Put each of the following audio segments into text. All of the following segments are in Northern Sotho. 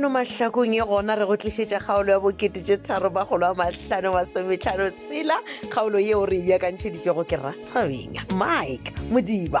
kwano mahlakong e gona re go tlišetša kgaolo ya bokete tše tharo bagolo a mahlano masometlhano tsela kgaolo yeo re e bjakantšheditšego ke rathabeng mike modiba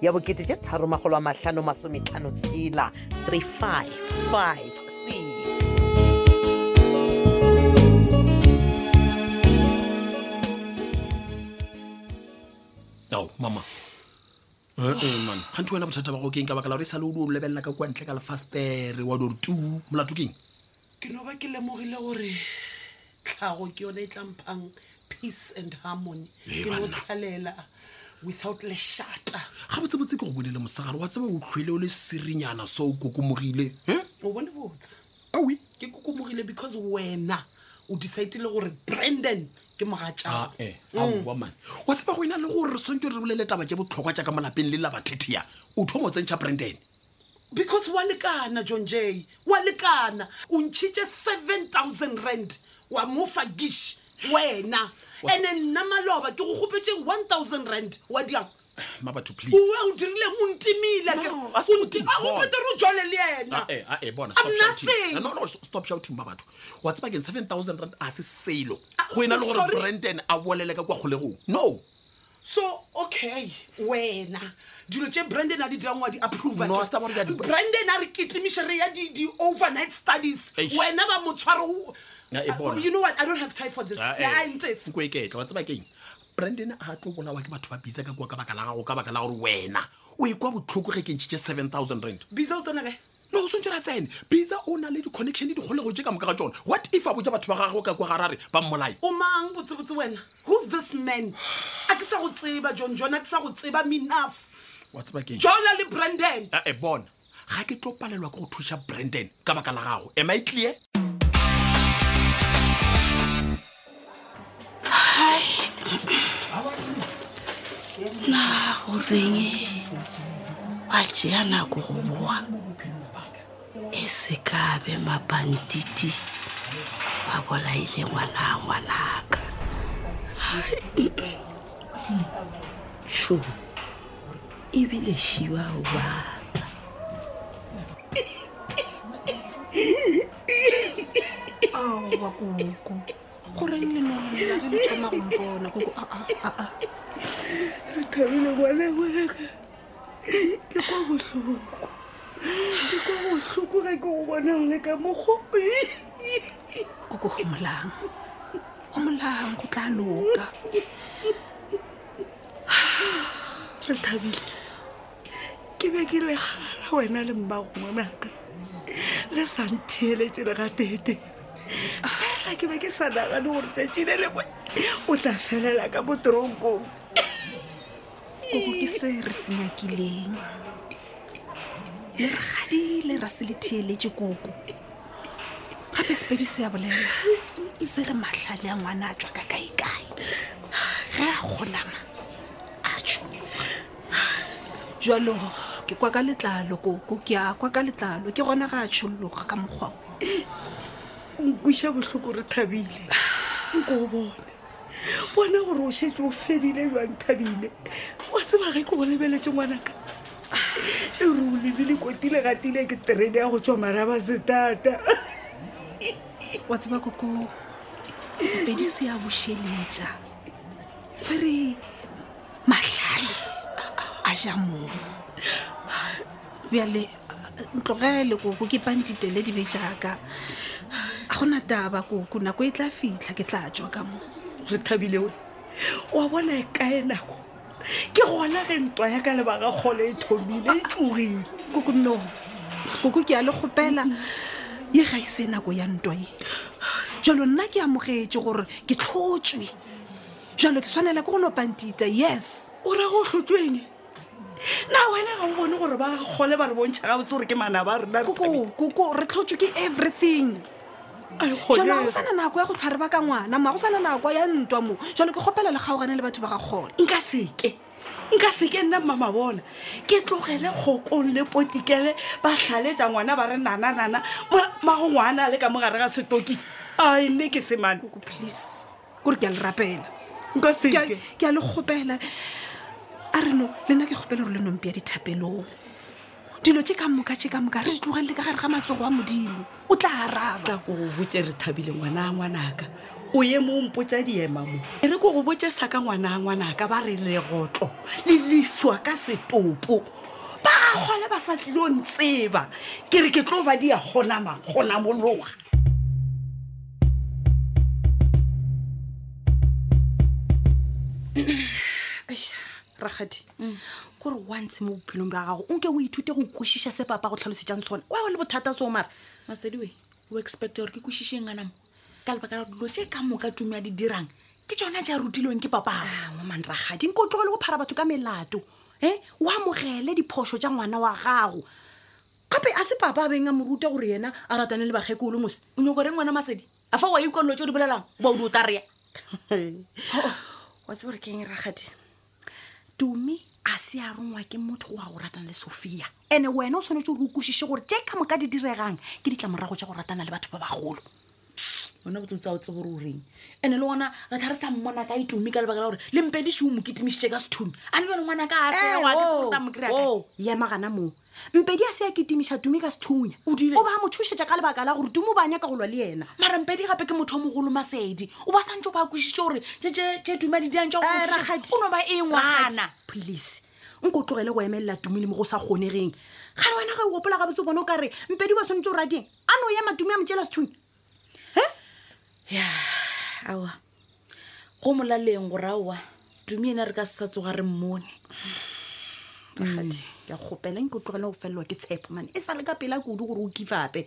ya bokete tše tharo magolo a mahlano masometlhano tshela 355 ao mama ee eh, eh, man gantse wena bothata ba go keng ka baka la gore e sale o di o lebelela ka kwa ntle ka lefastere wa di gore tu molato keng ke no ba ke lemogile gore tlhago ke yone e tla mphang peace and harmony Ee, ke no banna. tlhalela without lešata ga botsebotse ke go bolele mosegare wa tseba o tlhwele o le serinyana so o kokomogile Eh? o bone botse awi ke kokomogile because wena o decidile gore brandon ke mogatšago ae aowa mane wa tseba go ena le gore re swantse re bolele taba tše botlhokwa tša ka mo lapeng le labathetheya o thoma o tsentšha branden because wa lekana john j wa lekana o ntšhitše 7000 rand wa mo fa gish wena ande nna maloba ke go kgopetse 1000 rand wa diang ma batho please owe o dirileng o ntimile ke- No, a se o go nti- ntima, a o Paul. petero o jale le ena Ah, eh, ah, eh, bona, I'm stop shouting. nothing. Ah, no, no, stop shouting ba batho wa tseba keng 7000 rand a se selo Ah, go ena le gore sorry. brandon a bolele ka kwa kgolegong no so okay wena dilo tše branden a di dirang wa di approvebranden a re ketemiše re ya di-overnight studies wena ba motshwaro you know what i don't have time for this nkoeketla wa tseba keng branden a tlo bolawa ke batho ba bisa ka kua ka baka la gago ka baka la gore wena o e kwa botlhoko ge ke ntšhitše seven thousand rand bisa o tsena kae no o swantse ra tsene bisa o na le di-connection di kgolego tse ka moka ga tsone what if a botsa batho ba gagwe ka kwa garare ba mmolae o mang botsebotse wena who's this man a ke sa go tseba john john a ke sa go tseba menaf wa tseba keng jona le brandon a e bona ga ke tlo palelwa ke go thuša brandon ka baka la gago am i clear na goreng ba tšea nako go boa e se kabe mabantiti ba bolaile ngwana ngwanaka sho ebile šiwa o batla aowa koko goreng le nonela ge le thoma go mpona koko aa re thabile ngwana ngwanaka ke kwa bohloko ke kwa bohloko ge ke go bona o le ka mokgo koko gomolang gomolang go tla loka re thabile ke be ke legala wena le mmago ngwanaka le sa ntheeletse le ga tete fela ke be ke sa nagane gore tšatši le lengwe o tla felela ka botronkong koko ke se re se nyakileng le re gadile ra se le theeletse koko gape sepedi se ya bolela se re matlhale a ngwana a tswa ka kaekae ge a golama a tšhoga jalo ke kwa ka letlalo koko ke a kwa ka letlalo ke gona ga a tšholologa ka mokgwa o nkwiša bohloko re thabile nko o bone bona gore o šetse o fedile jwang thabile wa tseba ge ke go lebeletse ngwanaka e re o lebile kotile gatile ke terene ya go tswa maraba setata wa tseba koko sepedi se a bošeletša se re mahlale a ja moo bjale ntlogele koko ke pantitele dibe jaaka a gona taba koko nako e tla fitlha ke tla tswa ka mo re thabile o wa bona e kae nako ke gona ge ntwa ya ka lebaga kgole e thomile e tlogile koko no koko ke a le kgopela ye ga e se nako ya ntwa e jalo nna ke amogetše gore ke tlhotswe jalo ke tshwanela ke go no pantita yes o ra go tlhotsweng na wena ga o bone gore ba gole ba re bontšha ga botse gore ke mana ba rena koko re tlhotswe ke everything jalo ga go sana nako ya go tlhware ba ka ngwana ma go sana nako ya ntwa mo jalo ke kgopela le kgaogane le batho ba ga gole nka seke nka seke nna mmama bona ke tlogele kgokong le potikele ba tlhaletša ngwana ba re nananana mago ngwana le ka mogare ga setokisi a e nne ke semane please kore ke a le rapela nka Ke a- seke ke a le kgopela a reno le nna ke kgopela gore le nompea dithapelong dilo tše ka moka tše ka moka re di tlogelele ka gare ga matsogo a modimo o tla araba ka go go botse re thabile ngwana a ngwanaka o ye mo o mpotsa diema mo e re ko go botse sa ka ngwana a ngwanaka ba re legotlo le lefwa ka setopo ba gole ba sa tlilo ntseba ke re ke tlo ba di ya gonama gona mologa ragadi mm. kore once mo bophelong ba gago o nke o ithute go kwešiša se papa go tlhalosetsang sone wa o le bothata so mara masediwe o expecta gore ke kwešišeng ganamo ka lebaka la dilo tse ka moka tume a di dirang ke tsona ja rutilweng ke papa ngwaman ragadi nko tlogole go phara batho ka melato e o amogele diphoso tša ngwana wa gago gape a se papa a beng a mo ruta gore yena a ratane le bakgekolo mose o nyoko reng ngwana masedi a fa wa ikwalelo tse o di bolelang goba o di o tarea wa tse gore keng ragadi tumi a se a rongwa ke motho go wa go ratana le sophia ande wena o tshwanetse gore o kwešiše gore tše ka moka di diregang ke ditlamorago tša go ratana le batho ba bagolo one botsotsi a o tse gore o reng ande le gona re tla re sa mmona ka itomi ka lebaka la gore le mpedi šio mo kitimišitše ka sethomi a le bone ngwana ka aseoakeotamokreao yemagana moo mpedi a se ya kitimiša tumi ka sethunya o ba mo thušetša ka lebaka la gore tumo ba nyaka golwa le yena mara mpedi gape ke motho o mogolo masedi o ba santse o ba kwešiše gore tše tuma di diantšao no ba e ngwana please nko o tlogele go emelela tumile mo go sa kgonegeng ga le wena ga e gopola ga botse bone o ka re mpedi ba tshwanetse o rading a no ema tumi a mo tšela sethuni e ya awa go molaleng gore aowa tumi ene re ka se sa tsoga re mmone rakgadi ke a kgopela nko o tlogele go felelwa ke tshepo mane e sa le ka pela kudu gore o kifape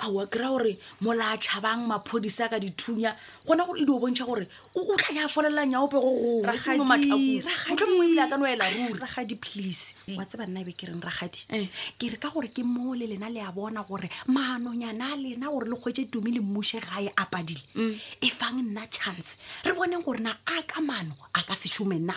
a wa kry-a gore mola a tšhabang maphodisa ka dithunya gona gore e di o bontšha gore o tla ya folelelang ya ope go gogomotlhomoebile a ka no ela ruri ragadi please wa tse banna be ke reng ragadi eh. ke re ka gore ke mo le lena le a bona gore maanonyana a lena gore le kgwetse tumi le mmuše ga e apadile mm. e fang nna chance re boneng gore na a ka mano a ka se šome na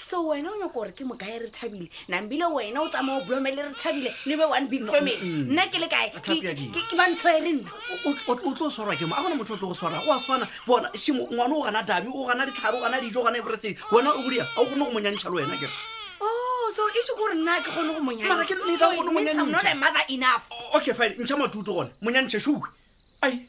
so wena o nyako gore ke mokae re thabile nambile wena o tsamaya o blome le re thabile le be one big family mm. nna ke le kae ke bantsho e re nna o tlo swarwa ke mo a gona motho o tlo go swara go a tshwana bona shimo ngwana o gana dabi o gana ditlhare o gana dijo o gana everything wena o bodia a o kgone go monyantšha le wena kere oh, so e se gore nna ke kgone go monyantsha okay fine ntšha matuto gone monyantšhe shuke ai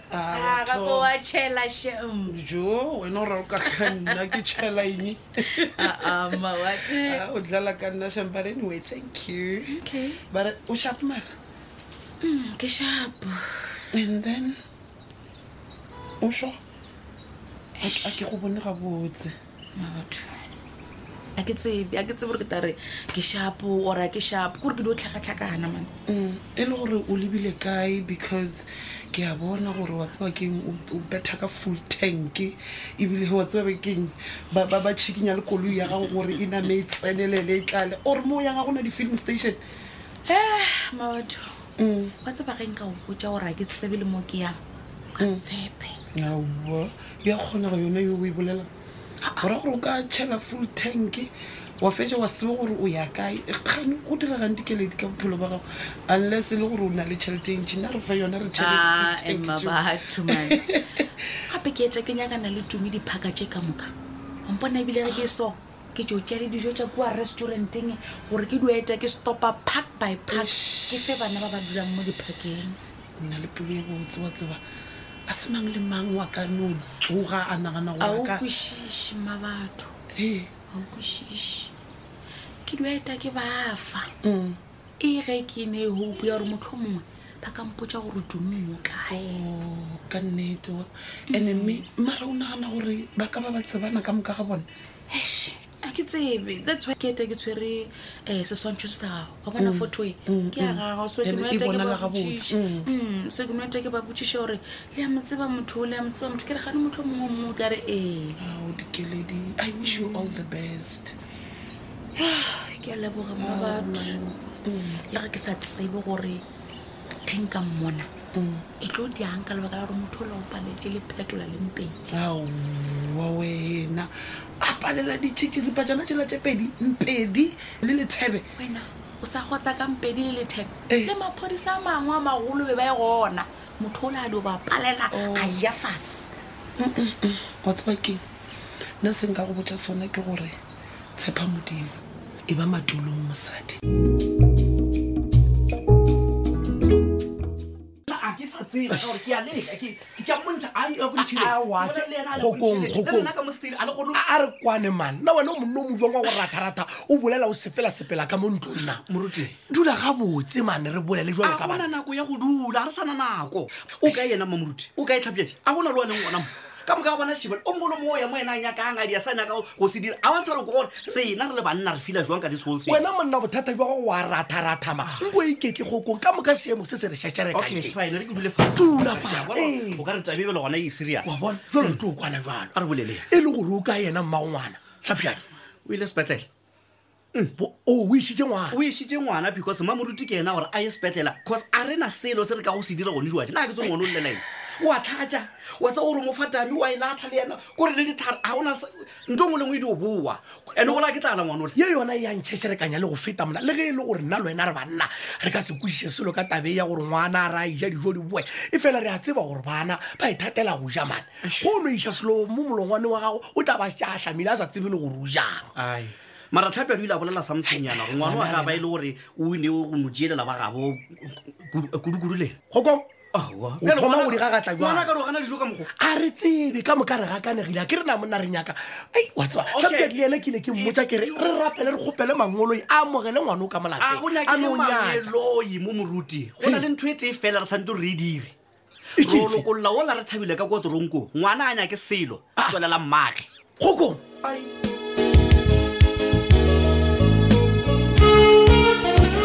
Ah, gape Batho. wa tšhela shem jo wena o rao ka ga nna ke tšhela eng Ah, mawate Ah, o dlala ka nna sham but anyway thank you okay ba re o sharp mara Mm, ke shapo and then o sho a ke go bone gabotse mabatho a ke tsebe a ke tsebe gore ke tare ke shapo ora ke shapo kore ke di o tlhakatlhakana mane Mm, e le gore o lebile kae because ke a bona gore wa tseba keng o- o betha ka full tank ebile wa tseba be keng ba ba- ba chikinya le koloi ya gago gore e name e tsenelele e tlale or mo o yang ga gona di-filling station mabatho Mm. wa tseba ge nka o botsa gore a ke tsebe le mo ke yang o ka se tshepe aowa ya kgona go yona yo o e bolelang gora gore o ka tšhela full tank wa fetsa wa sebe gore o ya kae gane go diregang dikeledi ka bophelo ba gago unless e le gore o na le tšhelete e ntšhi na re fa yona re ah, gape ke etsa ke nyakana le tumi diphaka tše ka moka mpona ebile re ke so ke tso tša le dijo tša kua restauranteng gore ke dueta ke stopa park by park ke fe bana ba ba dulang mo diphakeng o na le pelo e botse wa tseba a se mang le mang wa ka no tsoga a nagana ga o kwešiše mma batho ee ga o kwešiše ke dueta ke bafa mm. e ge ke ne e hope ya gore motlho mongwe ba ka mpotsa gore dummo kae oh, ka nnete and-e mme mara o nagana gore ba ka ba ba tsebana ka moka ga bone a ke tsebe that's why ke eta ke tshwere um seswantšho se sa gago wa bona foto e ke ya gago so ke no eta ke ba botšiše gore le ya motseba motho le ya motseba motho ke re gane motho o mongwe mongwe ka re ee dikeledi i wish you all the best ke a leboga mo batho le ge ke sa tsebe gore ge nka mmona mm. ke tlo diang ka lebaka la gore motho o la o paletse le phetola le mpedi aowa wena a palela ditšhitširipa tsona tsela tse pedi mpedi le lethebe wena o sa kgotsa ka mpedi le lethebe eh. le maphodisa a mangwe a magolo be ba e gona motho o le a di o ba palela oh. a ya fase wa tseba keng nna se nka go botsa sone ke gore tshepa modimo e ba matulong mosadi a re kwane mane na wena o monne o mojwang wa go ratharatha o bolela o sepelasepela ka mo ntlong na moruti dula gabotse mane re bolele jwalo ka bana nako ya go dula re sana nako o ka yena mamoruti o ka e tlhapjadi a gona le waneng gona mo ka moka ga bona šebele o mongwe le mongwe ya mo ena a nyakang a di a sa nyaka go se dira a wa tshware ko gore rena re le banna re fila jwang ka this whole thing wena monna bothata jwa go wa ratharathama nko e iketli gokong ka moka seemo se se re šešereka okay it's fine re ke dule fatshe Dula fatshe, Ya bona, ee. o ka re tabe bele gona e serious wa bona jalo re tlo kwana jalo a re bolele e le gore o ka yena mmagongwana tlhapjadi o ile sepetlele Mm. Oh, o išitše ngwana o išitše ngwana because ma moruti ke ena gore a ye sepetlela cause a re na selo se re ka go se dira gone juae na ke tse ngwana o llelaeng wa tlhatša wa tsa gore mo fatame wa e latlha le yena kore le dithara ga ona nto ngwe lengwe e di o boa ande gola ke tlala ngwana ole ye yona e yang tšhešerekanya le go feta mona le ge e le gore nna le wena re banna re ka se kwešiše selo ka tabe ya gore ngwana a re a ija dijo di boe e fela re a tseba gore bana ba ithatela e go ja mane go no iša selo mo molongwane wa gago o tla ba šaahlamile a sa tsebe le gore o jang maratlhapi a dile a bolela samthonyana gore ngwana wa ga ba e le gore o ne o go notšielela ba gabo kudukudu le goko thoma go digagatla jwana ka rogana dijo ka mogo a re tsebe ka moka re gakanegile a ke re na monna re nyaka ei wa tseba gabjadi le ene ke ne ke mmotsa ke re re rapele re kgopele mangoloi a amogele ngwana o ka molateanonyaaeloi mo moruti go na le ntho e tee fela re sante re e dire ro lokolola o la re thabile ka kwa toronko ngwana a nyake selo a tswelela mmage kgokong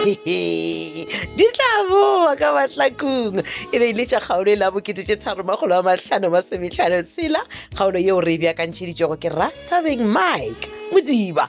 di tla boa ka matlakung e be e le tša kgaolo e la bokete tše tharomagolo a matlhano masometlhano tshela kgaolo yeo re e bjakantšheditšego ke ra tabeng mike modiba